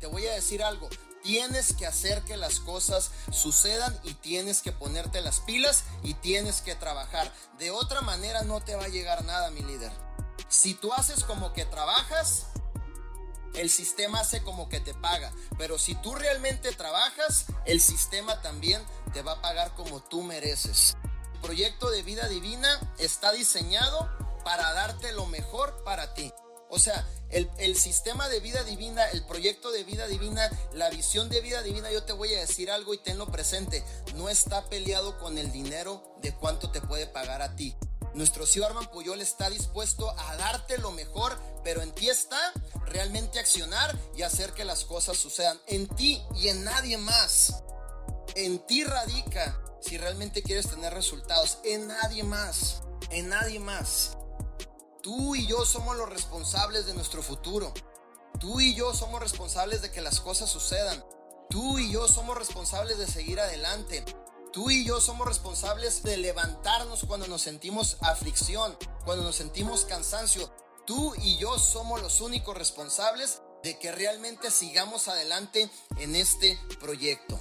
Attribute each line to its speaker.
Speaker 1: te voy a decir algo. Tienes que hacer que las cosas sucedan y tienes que ponerte las pilas y tienes que trabajar. De otra manera no te va a llegar nada, mi líder. Si tú haces como que trabajas, el sistema hace como que te paga. Pero si tú realmente trabajas, el sistema también te va a pagar como tú mereces. El proyecto de vida divina está diseñado para darte lo mejor para ti. O sea, el, sistema de vida divina, el proyecto de vida divina, la visión de vida divina, yo te voy a decir algo y tenlo presente, no está peleado con el dinero de cuánto te puede pagar a ti. Nuestro CEO Arman Puyol está dispuesto a darte lo mejor, pero en ti está realmente accionar y hacer que las cosas sucedan. En ti y en nadie más. En ti radica si realmente quieres tener resultados. En nadie más. En nadie más. Tú y yo somos los responsables de nuestro futuro. Tú y yo somos responsables de que las cosas sucedan. Tú y yo somos responsables de seguir adelante. Tú y yo somos responsables de levantarnos cuando nos sentimos aflicción, cuando nos sentimos cansancio. Tú y yo somos los únicos responsables de que realmente sigamos adelante en este proyecto.